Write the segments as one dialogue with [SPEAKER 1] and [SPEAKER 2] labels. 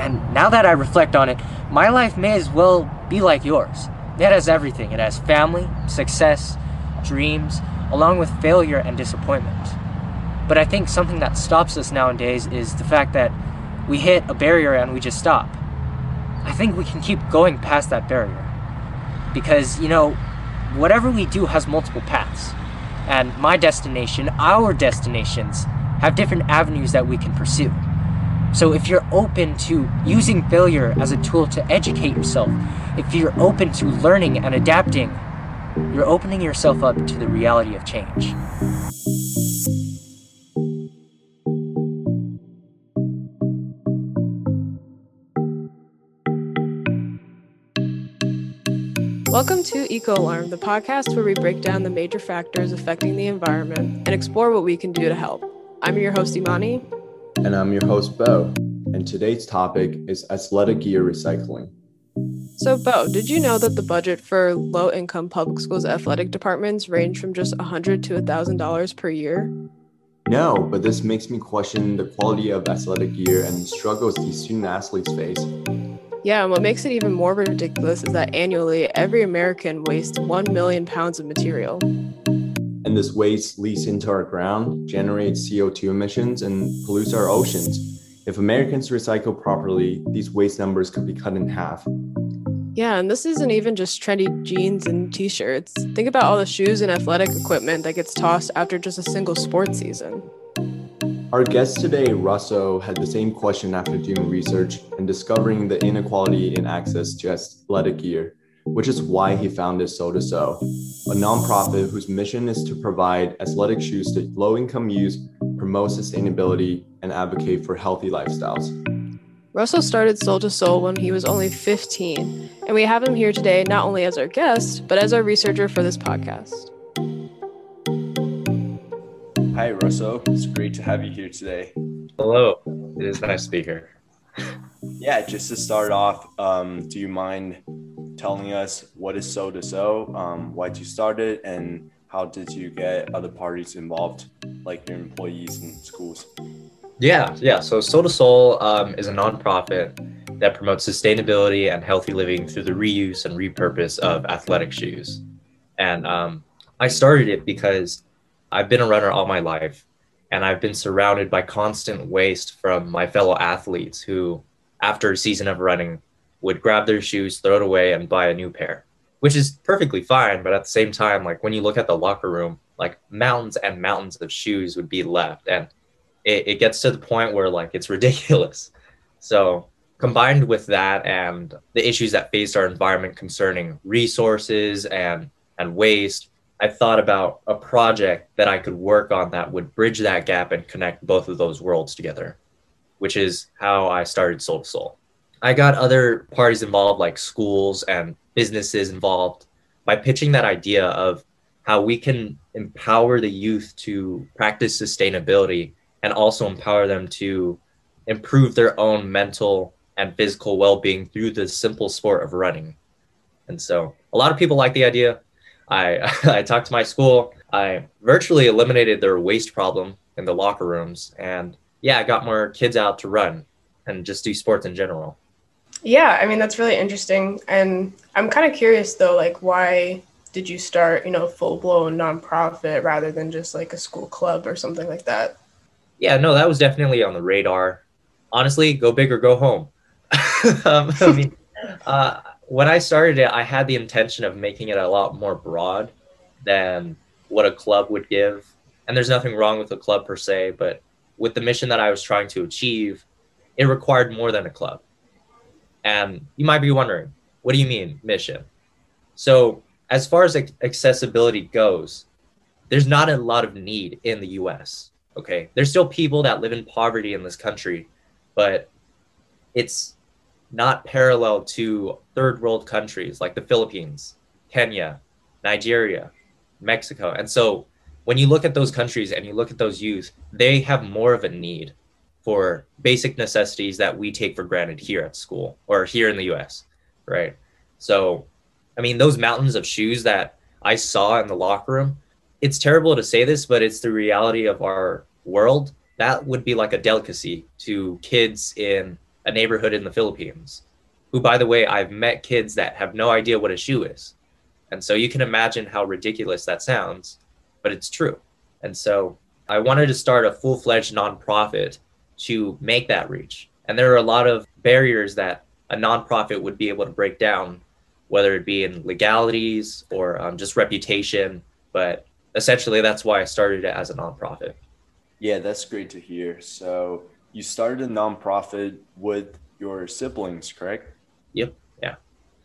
[SPEAKER 1] And now that I reflect on it, my life may as well be like yours. It has everything. It has family, success, dreams, along with failure and disappointment. But I think something that stops us nowadays is the fact that we hit a barrier and we just stop. I think we can keep going past that barrier. Because, you know, whatever we do has multiple paths. And my destination, our destinations, have different avenues that we can pursue. So if you're open to using failure as a tool to educate yourself, if you're open to learning and adapting, you're opening yourself up to the reality of change.
[SPEAKER 2] Welcome to Eco Alarm, the podcast where we break down the major factors affecting the environment and explore what we can do to help. I'm your host, Imani.
[SPEAKER 3] And I'm your host, Bo. And today's topic is athletic gear recycling.
[SPEAKER 2] So, Bo, did you know that the budget for low income public schools athletic departments range from just 100 to $1,000 per year?
[SPEAKER 3] No, but this makes me question the quality of athletic gear and the struggles these student athletes face.
[SPEAKER 2] Yeah, and what makes it even more ridiculous is that annually every American wastes 1 million pounds of material.
[SPEAKER 3] And this waste leaks into our ground, generates CO2 emissions, and pollutes our oceans. If Americans recycle properly, these waste numbers could be cut in half.
[SPEAKER 2] Yeah, and this isn't even just trendy jeans and t shirts. Think about all the shoes and athletic equipment that gets tossed after just a single sports season.
[SPEAKER 3] Our guest today, Russell, had the same question after doing research and discovering the inequality in access to athletic gear, which is why he founded Soul to Soul, a nonprofit whose mission is to provide athletic shoes to low income youth, promote sustainability, and advocate for healthy lifestyles.
[SPEAKER 2] Russell started Soul to Soul when he was only 15, and we have him here today not only as our guest, but as our researcher for this podcast.
[SPEAKER 3] Hi, Russell. It's great to have you here today.
[SPEAKER 4] Hello. It is nice to be here.
[SPEAKER 3] Yeah, just to start off, um, do you mind telling us what is Soul to Soul, um, why you started, and how did you get other parties involved, like your employees and schools?
[SPEAKER 4] Yeah, yeah. So Soul to Soul um, is a nonprofit that promotes sustainability and healthy living through the reuse and repurpose of athletic shoes. And um, I started it because I've been a runner all my life, and I've been surrounded by constant waste from my fellow athletes who, after a season of running, would grab their shoes, throw it away, and buy a new pair, which is perfectly fine. But at the same time, like when you look at the locker room, like mountains and mountains of shoes would be left, and it, it gets to the point where like it's ridiculous. So combined with that and the issues that face our environment concerning resources and and waste I thought about a project that I could work on that would bridge that gap and connect both of those worlds together, which is how I started Soul to Soul. I got other parties involved, like schools and businesses involved, by pitching that idea of how we can empower the youth to practice sustainability and also empower them to improve their own mental and physical well being through the simple sport of running. And so a lot of people like the idea. I I talked to my school. I virtually eliminated their waste problem in the locker rooms, and yeah, I got more kids out to run and just do sports in general.
[SPEAKER 2] Yeah, I mean that's really interesting, and I'm kind of curious though, like why did you start, you know, full blown nonprofit rather than just like a school club or something like that?
[SPEAKER 4] Yeah, no, that was definitely on the radar. Honestly, go big or go home. um, I mean, uh, when I started it, I had the intention of making it a lot more broad than what a club would give. And there's nothing wrong with a club per se, but with the mission that I was trying to achieve, it required more than a club. And you might be wondering, what do you mean, mission? So, as far as accessibility goes, there's not a lot of need in the US. Okay. There's still people that live in poverty in this country, but it's not parallel to third world countries like the Philippines, Kenya, Nigeria, Mexico. And so when you look at those countries and you look at those youth, they have more of a need for basic necessities that we take for granted here at school or here in the US, right? So, I mean, those mountains of shoes that I saw in the locker room, it's terrible to say this, but it's the reality of our world. That would be like a delicacy to kids in a neighborhood in the Philippines, who, by the way, I've met kids that have no idea what a shoe is. And so you can imagine how ridiculous that sounds, but it's true. And so I wanted to start a full fledged nonprofit to make that reach. And there are a lot of barriers that a nonprofit would be able to break down, whether it be in legalities or um, just reputation. But essentially, that's why I started it as a nonprofit.
[SPEAKER 3] Yeah, that's great to hear. So you started a nonprofit with your siblings, correct?
[SPEAKER 4] Yep. Yeah.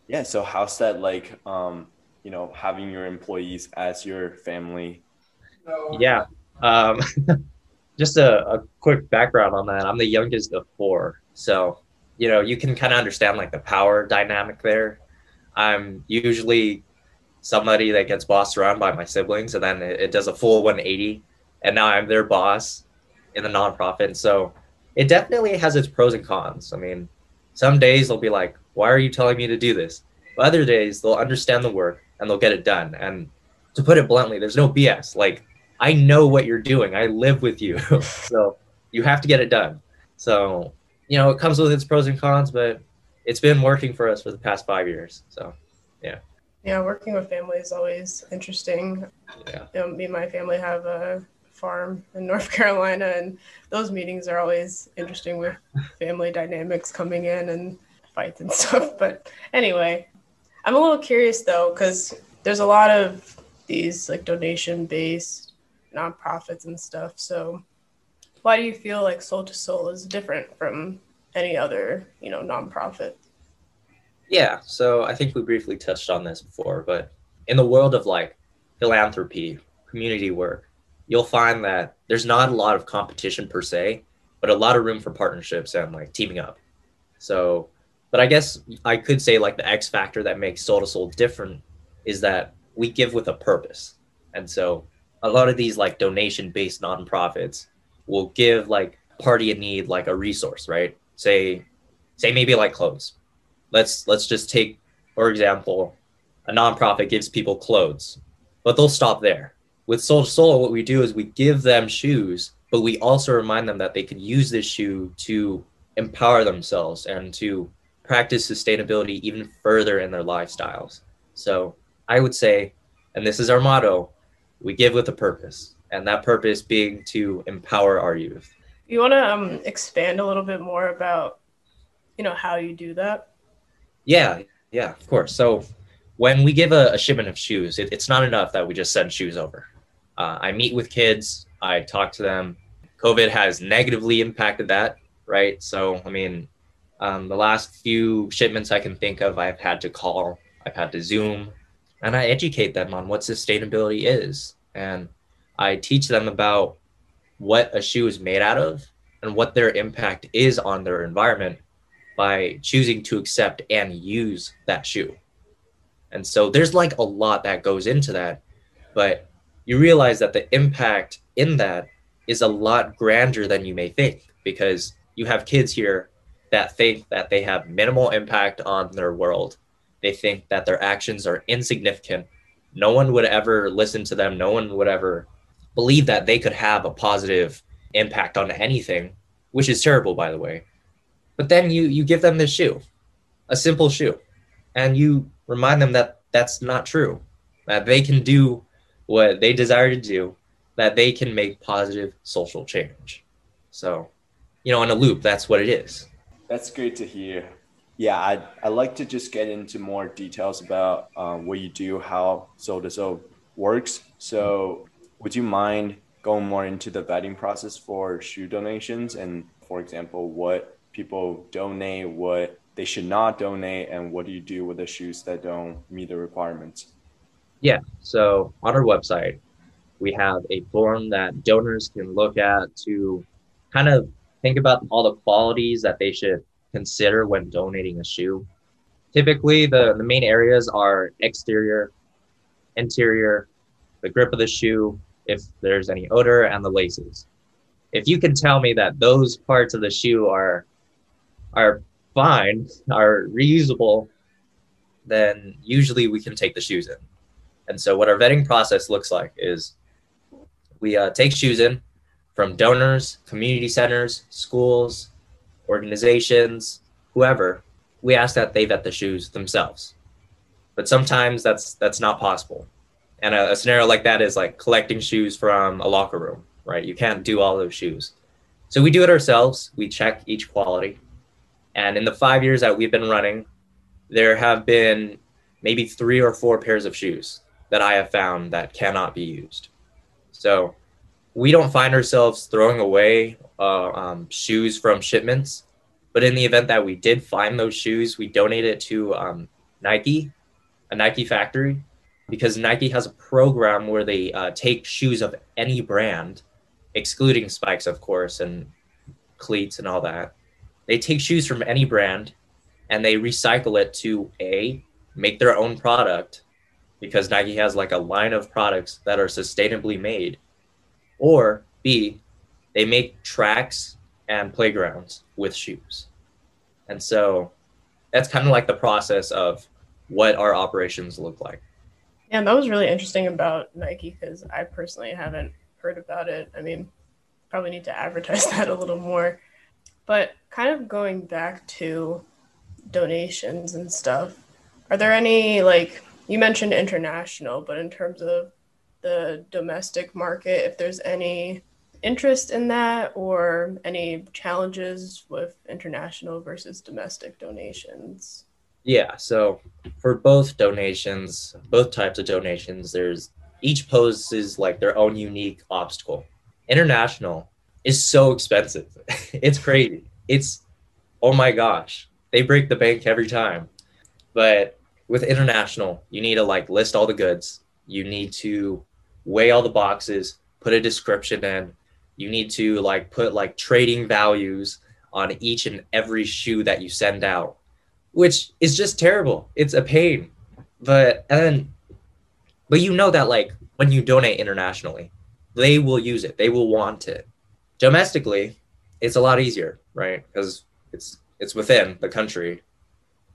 [SPEAKER 3] Yeah. So how's that like? Um, you know, having your employees as your family.
[SPEAKER 4] Yeah. Um, just a, a quick background on that. I'm the youngest of four, so you know you can kind of understand like the power dynamic there. I'm usually somebody that gets bossed around by my siblings, and then it, it does a full 180, and now I'm their boss in the nonprofit. So it definitely has its pros and cons. I mean, some days they'll be like, "Why are you telling me to do this?" But other days they'll understand the work and they'll get it done. And to put it bluntly, there's no BS. Like I know what you're doing. I live with you. so you have to get it done. So, you know, it comes with its pros and cons, but it's been working for us for the past five years. So, yeah.
[SPEAKER 2] Yeah, working with family is always interesting.
[SPEAKER 4] Yeah.
[SPEAKER 2] You know, me and my family have a farm in North Carolina, and those meetings are always interesting with family dynamics coming in and fights and stuff. But anyway, I'm a little curious though, because there's a lot of these like donation based nonprofits and stuff. So why do you feel like Soul to Soul is different from any other, you know, nonprofit?
[SPEAKER 4] Yeah, so I think we briefly touched on this before, but in the world of like philanthropy, community work, you'll find that there's not a lot of competition per se, but a lot of room for partnerships and like teaming up. So, but I guess I could say like the X factor that makes Soul to Soul different is that we give with a purpose. And so a lot of these like donation based nonprofits will give like party in need like a resource, right? Say say maybe like clothes. Let's let's just take for example, a nonprofit gives people clothes, but they'll stop there. With Soul to Soul, what we do is we give them shoes, but we also remind them that they can use this shoe to empower themselves and to practice sustainability even further in their lifestyles. So I would say, and this is our motto, we give with a purpose, and that purpose being to empower our youth.
[SPEAKER 2] You want to um, expand a little bit more about, you know, how you do that?
[SPEAKER 4] Yeah, yeah, of course. So when we give a, a shipment of shoes, it, it's not enough that we just send shoes over. Uh, I meet with kids, I talk to them. COVID has negatively impacted that, right? So, I mean, um, the last few shipments I can think of, I've had to call, I've had to Zoom, and I educate them on what sustainability is. And I teach them about what a shoe is made out of and what their impact is on their environment by choosing to accept and use that shoe. And so there's like a lot that goes into that, but you realize that the impact in that is a lot grander than you may think because you have kids here that think that they have minimal impact on their world they think that their actions are insignificant. No one would ever listen to them. No one would ever believe that they could have a positive impact on anything, which is terrible, by the way. But then you you give them this shoe, a simple shoe, and you remind them that that's not true. That they can do what they desire to do, that they can make positive social change. So, you know, in a loop, that's what it is.
[SPEAKER 3] That's great to hear yeah, I'd, I'd like to just get into more details about um, what you do, how Soul to Soul works. So, would you mind going more into the vetting process for shoe donations and, for example, what people donate, what they should not donate, and what do you do with the shoes that don't meet the requirements?
[SPEAKER 4] Yeah, so on our website, we have a form that donors can look at to kind of think about all the qualities that they should consider when donating a shoe. Typically, the, the main areas are exterior, interior, the grip of the shoe, if there's any odor, and the laces. If you can tell me that those parts of the shoe are are fine, are reusable, then usually we can take the shoes in. And so, what our vetting process looks like is we uh, take shoes in from donors, community centers, schools, organizations, whoever, we ask that they vet the shoes themselves. But sometimes that's that's not possible. And a, a scenario like that is like collecting shoes from a locker room, right? You can't do all those shoes. So we do it ourselves. We check each quality. And in the five years that we've been running, there have been maybe three or four pairs of shoes that I have found that cannot be used. So we don't find ourselves throwing away uh, um, shoes from shipments, but in the event that we did find those shoes, we donate it to um, Nike, a Nike factory, because Nike has a program where they uh, take shoes of any brand, excluding spikes, of course, and cleats and all that. They take shoes from any brand and they recycle it to A, make their own product, because Nike has like a line of products that are sustainably made, or B, they make tracks and playgrounds with shoes. And so that's kind of like the process of what our operations look like.
[SPEAKER 2] Yeah, that was really interesting about Nike because I personally haven't heard about it. I mean, probably need to advertise that a little more. But kind of going back to donations and stuff, are there any, like, you mentioned international, but in terms of the domestic market, if there's any interest in that or any challenges with international versus domestic donations?
[SPEAKER 4] Yeah, so for both donations, both types of donations, there's each poses like their own unique obstacle. International is so expensive. it's crazy. It's oh my gosh. They break the bank every time. But with international, you need to like list all the goods. You need to weigh all the boxes, put a description in. You need to like put like trading values on each and every shoe that you send out which is just terrible. It's a pain. But and then, but you know that like when you donate internationally, they will use it. They will want it. Domestically, it's a lot easier, right? Because it's it's within the country,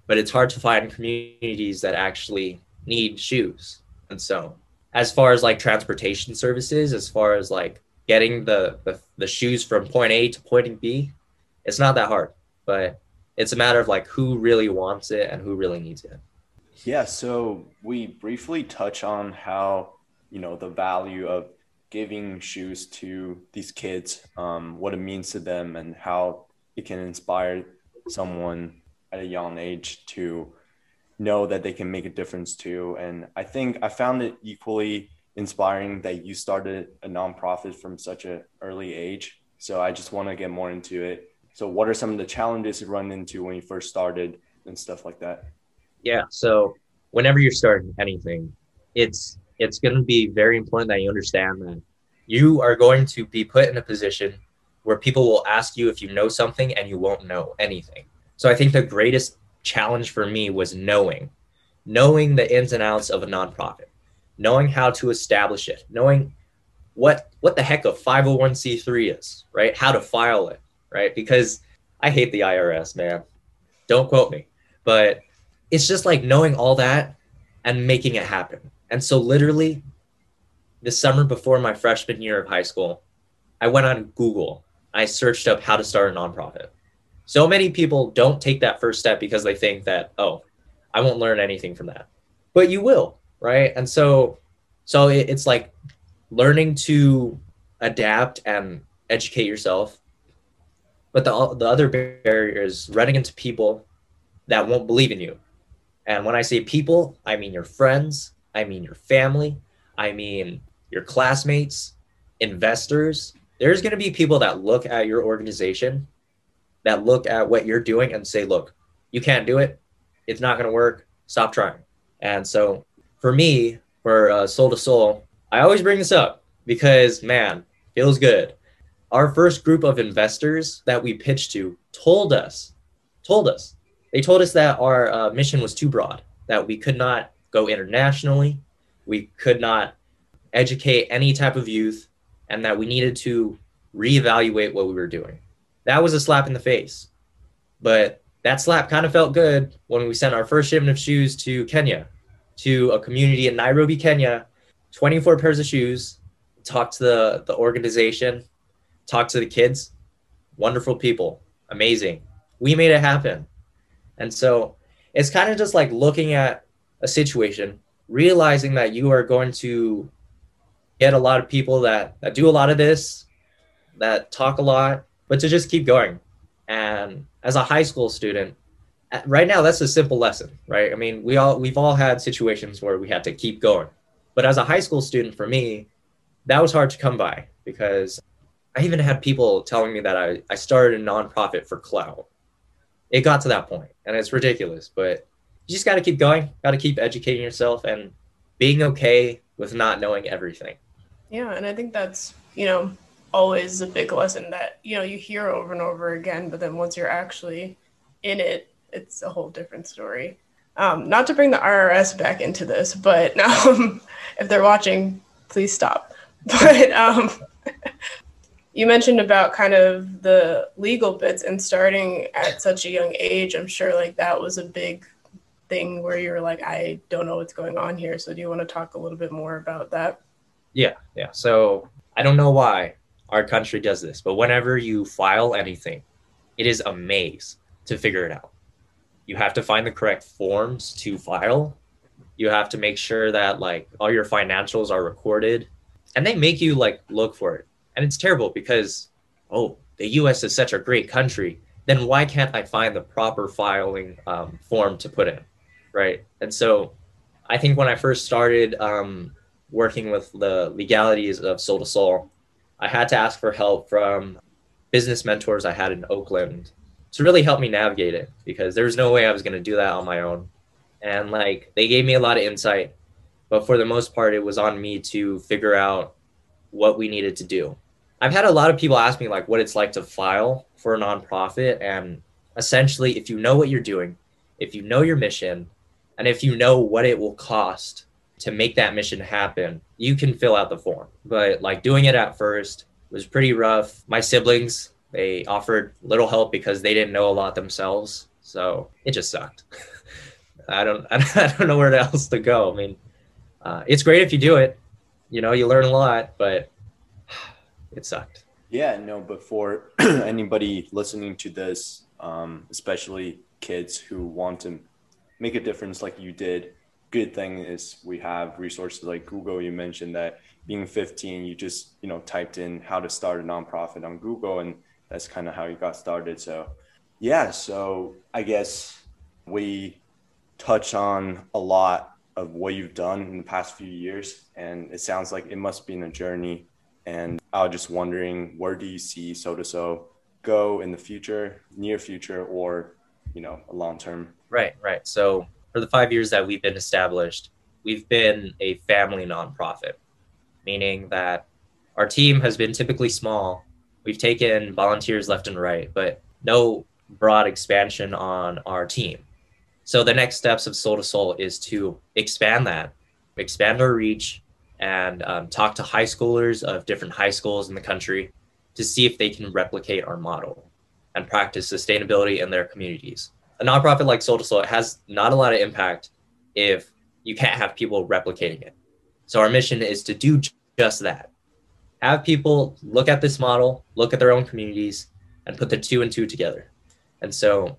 [SPEAKER 4] but it's hard to find communities that actually need shoes. And so, as far as like transportation services, as far as like getting the the, the shoes from point A to point B, it's not that hard. But it's a matter of like who really wants it and who really needs it.
[SPEAKER 3] Yeah, so we briefly touch on how, you know, the value of giving shoes to these kids, um, what it means to them, and how it can inspire someone at a young age to know that they can make a difference too. And I think I found it equally inspiring that you started a nonprofit from such an early age. So I just want to get more into it so, what are some of the challenges you run into when you first started and stuff like that?
[SPEAKER 4] Yeah. So, whenever you're starting anything, it's it's going to be very important that you understand that you are going to be put in a position where people will ask you if you know something and you won't know anything. So, I think the greatest challenge for me was knowing, knowing the ins and outs of a nonprofit, knowing how to establish it, knowing what what the heck a 501c3 is, right? How to file it, right? Because I hate the IRS, man. Don't quote me, but it's just like knowing all that and making it happen. And so, literally, the summer before my freshman year of high school, I went on Google. I searched up how to start a nonprofit. So many people don't take that first step because they think that, oh, I won't learn anything from that. But you will, right? And so, so it's like learning to adapt and educate yourself but the, the other barrier is running into people that won't believe in you. And when I say people, I mean your friends, I mean your family, I mean your classmates, investors. There's going to be people that look at your organization, that look at what you're doing and say, look, you can't do it. It's not going to work. Stop trying. And so for me, for uh, Soul to Soul, I always bring this up because, man, feels good our first group of investors that we pitched to told us, told us, they told us that our uh, mission was too broad, that we could not go internationally, we could not educate any type of youth, and that we needed to reevaluate what we were doing. That was a slap in the face. But that slap kind of felt good when we sent our first shipment of shoes to Kenya, to a community in Nairobi, Kenya, 24 pairs of shoes, talked to the, the organization, talk to the kids, wonderful people. amazing. We made it happen. And so it's kind of just like looking at a situation, realizing that you are going to get a lot of people that, that do a lot of this, that talk a lot, but to just keep going. And as a high school student, right now that's a simple lesson, right? I mean, we all we've all had situations where we had to keep going. But as a high school student for me, that was hard to come by because I even had people telling me that I, I started a nonprofit for clout. It got to that point and it's ridiculous, but you just got to keep going, got to keep educating yourself and being okay with not knowing everything.
[SPEAKER 2] Yeah, and I think that's, you know, always a big lesson that, you know, you hear over and over again, but then once you're actually in it, it's a whole different story. Um, not to bring the IRS back into this, but um, if they're watching, please stop. But um, you mentioned about kind of the legal bits and starting at such a young age. I'm sure like that was a big thing where you were like, I don't know what's going on here. So do you want to talk a little bit more about that?
[SPEAKER 4] Yeah, yeah. So I don't know why our country does this, but whenever you file anything, it is a maze to figure it out you have to find the correct forms to file. You have to make sure that like all your financials are recorded and they make you like look for it. And it's terrible because oh, the US is such a great country. Then why can't I find the proper filing um, form to put in? Right. And so I think when I first started um, working with the legalities of Soul to Soul, I had to ask for help from business mentors I had in Oakland to really help me navigate it because there was no way I was going to do that on my own. And like they gave me a lot of insight, but for the most part, it was on me to figure out what we needed to do. I've had a lot of people ask me like what it's like to file for a nonprofit. And essentially, if you know what you're doing, if you know your mission, and if you know what it will cost to make that mission happen, you can fill out the form. But like doing it at first was pretty rough. My siblings, they offered little help because they didn't know a lot themselves. So it just sucked. I don't I don't know where else to go. I mean, uh, it's great if you do it. You know, you learn a lot, but it sucked.
[SPEAKER 3] Yeah, no, but for anybody listening to this, um, especially kids who want to make a difference like you did, good thing is we have resources like Google. You mentioned that being 15, you just, you know, typed in how to start a nonprofit on Google and that's kind of how you got started. So, yeah, so I guess we touch on a lot of what you've done in the past few years, and it sounds like it must be in a journey. And I was just wondering, where do you see Soul to Soul go in the future, near future, or you know, long term?
[SPEAKER 4] Right, right. So for the five years that we've been established, we've been a family nonprofit, meaning that our team has been typically small we've taken volunteers left and right, but no broad expansion on our team. So the next steps of Soul to Soul is to expand that, expand our reach, and um, talk to high schoolers of different high schools in the country to see if they can replicate our model and practice sustainability in their communities. A nonprofit like Soul to Soul has not a lot of impact if you can't have people replicating it. So our mission is to do just that have people look at this model, look at their own communities, and put the two and two together. And so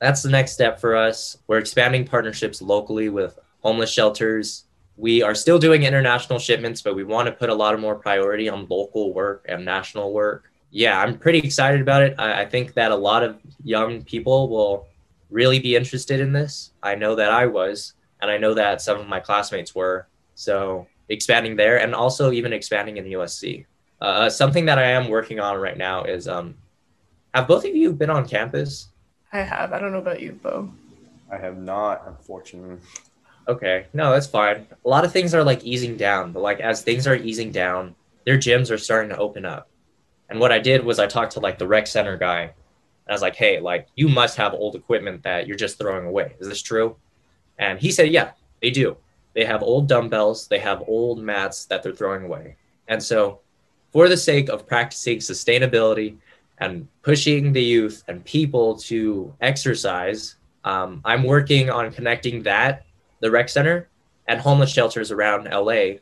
[SPEAKER 4] that's the next step for us. We're expanding partnerships locally with homeless shelters. We are still doing international shipments, but we want to put a lot of more priority on local work and national work. Yeah, I'm pretty excited about it. I, I think that a lot of young people will really be interested in this. I know that I was, and I know that some of my classmates were. So expanding there and also even expanding in the USC. Uh, uh, something that I am working on right now is um, have both of you been on campus?
[SPEAKER 2] I have. I don't know about you, Bo.
[SPEAKER 3] I have not, unfortunately.
[SPEAKER 4] Okay, no, that's fine. A lot of things are like easing down, but like as things are easing down, their gyms are starting to open up. And what I did was I talked to like the rec center guy. I was like, hey, like you must have old equipment that you're just throwing away. Is this true? And he said, yeah, they do. They have old dumbbells, they have old mats that they're throwing away. And so, for the sake of practicing sustainability and pushing the youth and people to exercise, um, I'm working on connecting that, the rec center, and homeless shelters around LA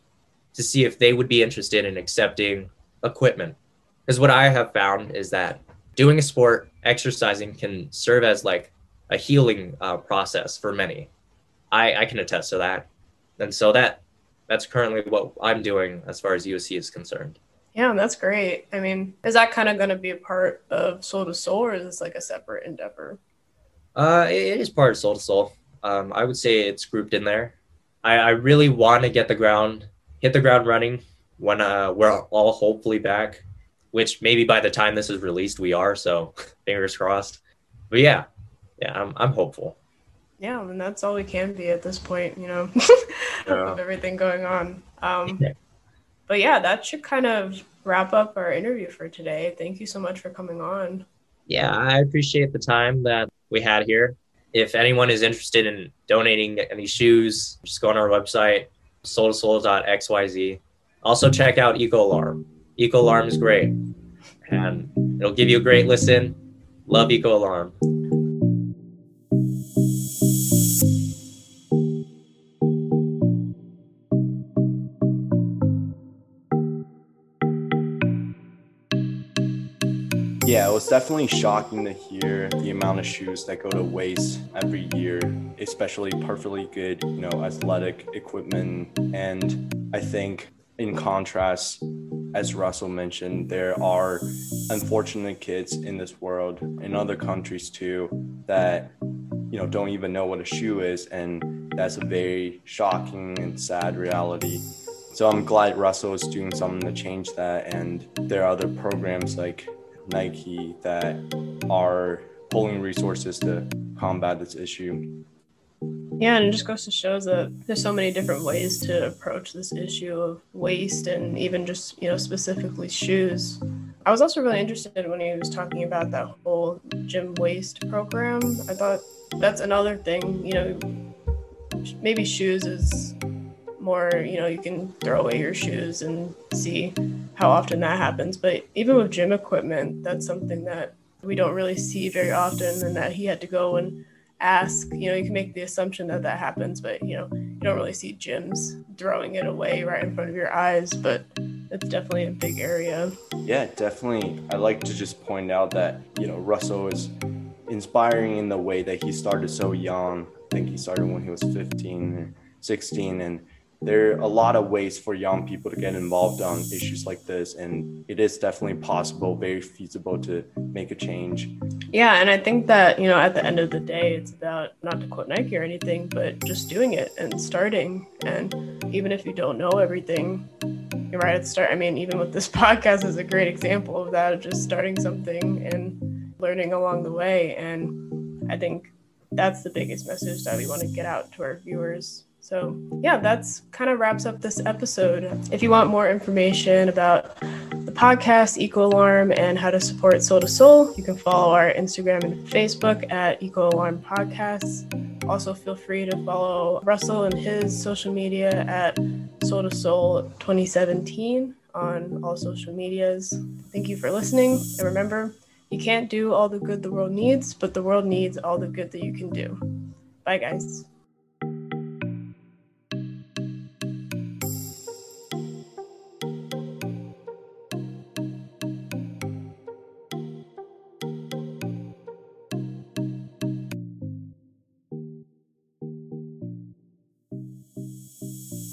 [SPEAKER 4] to see if they would be interested in accepting equipment. Because what I have found is that doing a sport, exercising can serve as like a healing uh, process for many. I, I can attest to that. And so that that's currently what I'm doing as far as USC is concerned.
[SPEAKER 2] Yeah, that's great. I mean, is that kind of going to be a part of Soul to Soul, or is this like a separate endeavor?
[SPEAKER 4] Uh, it is part of Soul to Soul. Um, I would say it's grouped in there. I, I really want to get the ground, hit the ground running when uh, we're all hopefully back, which maybe by the time this is released we are. So fingers crossed. But yeah, yeah, I'm I'm hopeful.
[SPEAKER 2] Yeah, and that's all we can be at this point, you know,
[SPEAKER 4] Yeah.
[SPEAKER 2] with everything going on. Um, but yeah, that should kind of wrap up our interview for today. Thank you so much for coming on.
[SPEAKER 4] yeah, I appreciate the time that we had here. If anyone is interested in donating any shoes, just go on our website, soul2soul.xyz. Also check out Eco Alarm. Eco Alarm is great. And it'll give you a great listen. Love Eco Alarm.
[SPEAKER 3] Yeah, it was definitely shocking to hear the amount of shoes that go to waste every year, especially perfectly good, you know, athletic equipment. And I think in contrast, as Russell mentioned, there are unfortunate kids in this world, in other countries too, that, you know, don't even know what a shoe is. And that's a very shocking and sad reality. So I'm glad Russell is doing something to change that. And there are other programs like Nike that are pulling resources to combat this issue.
[SPEAKER 2] Yeah, and it just goes to show that there's so many different ways to approach this issue of waste and even just, you know, specifically shoes. I was also really interested when he was talking about that whole gym waste program. I thought that's another thing, you know, maybe shoes is more, you know, you can throw away your shoes and see how often that happens. But even with gym equipment, that's something that we don't really see very often, and that he had to go and ask. You know, you can make the assumption that that happens, but you know, you don't really see gyms throwing it away right in front of your eyes. But it's definitely a big area.
[SPEAKER 3] Yeah, definitely. I like to just point out that, you know, Russell is inspiring in the way that he started so young. I think he started when he was 15 or 16 and there are a lot of ways for young people to get involved on issues like this and it is definitely possible very feasible to make a change
[SPEAKER 2] Yeah, and I think that, you know, at the end of the day, it's about not to quote Nike or anything, but just doing it and starting. And even if you don't know everything, you're right at the start. I mean, even with this podcast is a great example of that, of just starting something and learning along the way. And I think that's the biggest message that we want to get out to our viewers. So, yeah, that's kind of wraps up this episode. If you want more information about the podcast, Eco Alarm, and how to support Soul to Soul, you can follow our Instagram and Facebook at Eco Alarm Podcasts. Also, feel free to follow Russell and his social media at Soul to Soul 2017 on all social medias. Thank you for listening. And remember, you can't do all the good the world needs, but the world needs all the good that you can do. Bye, guys.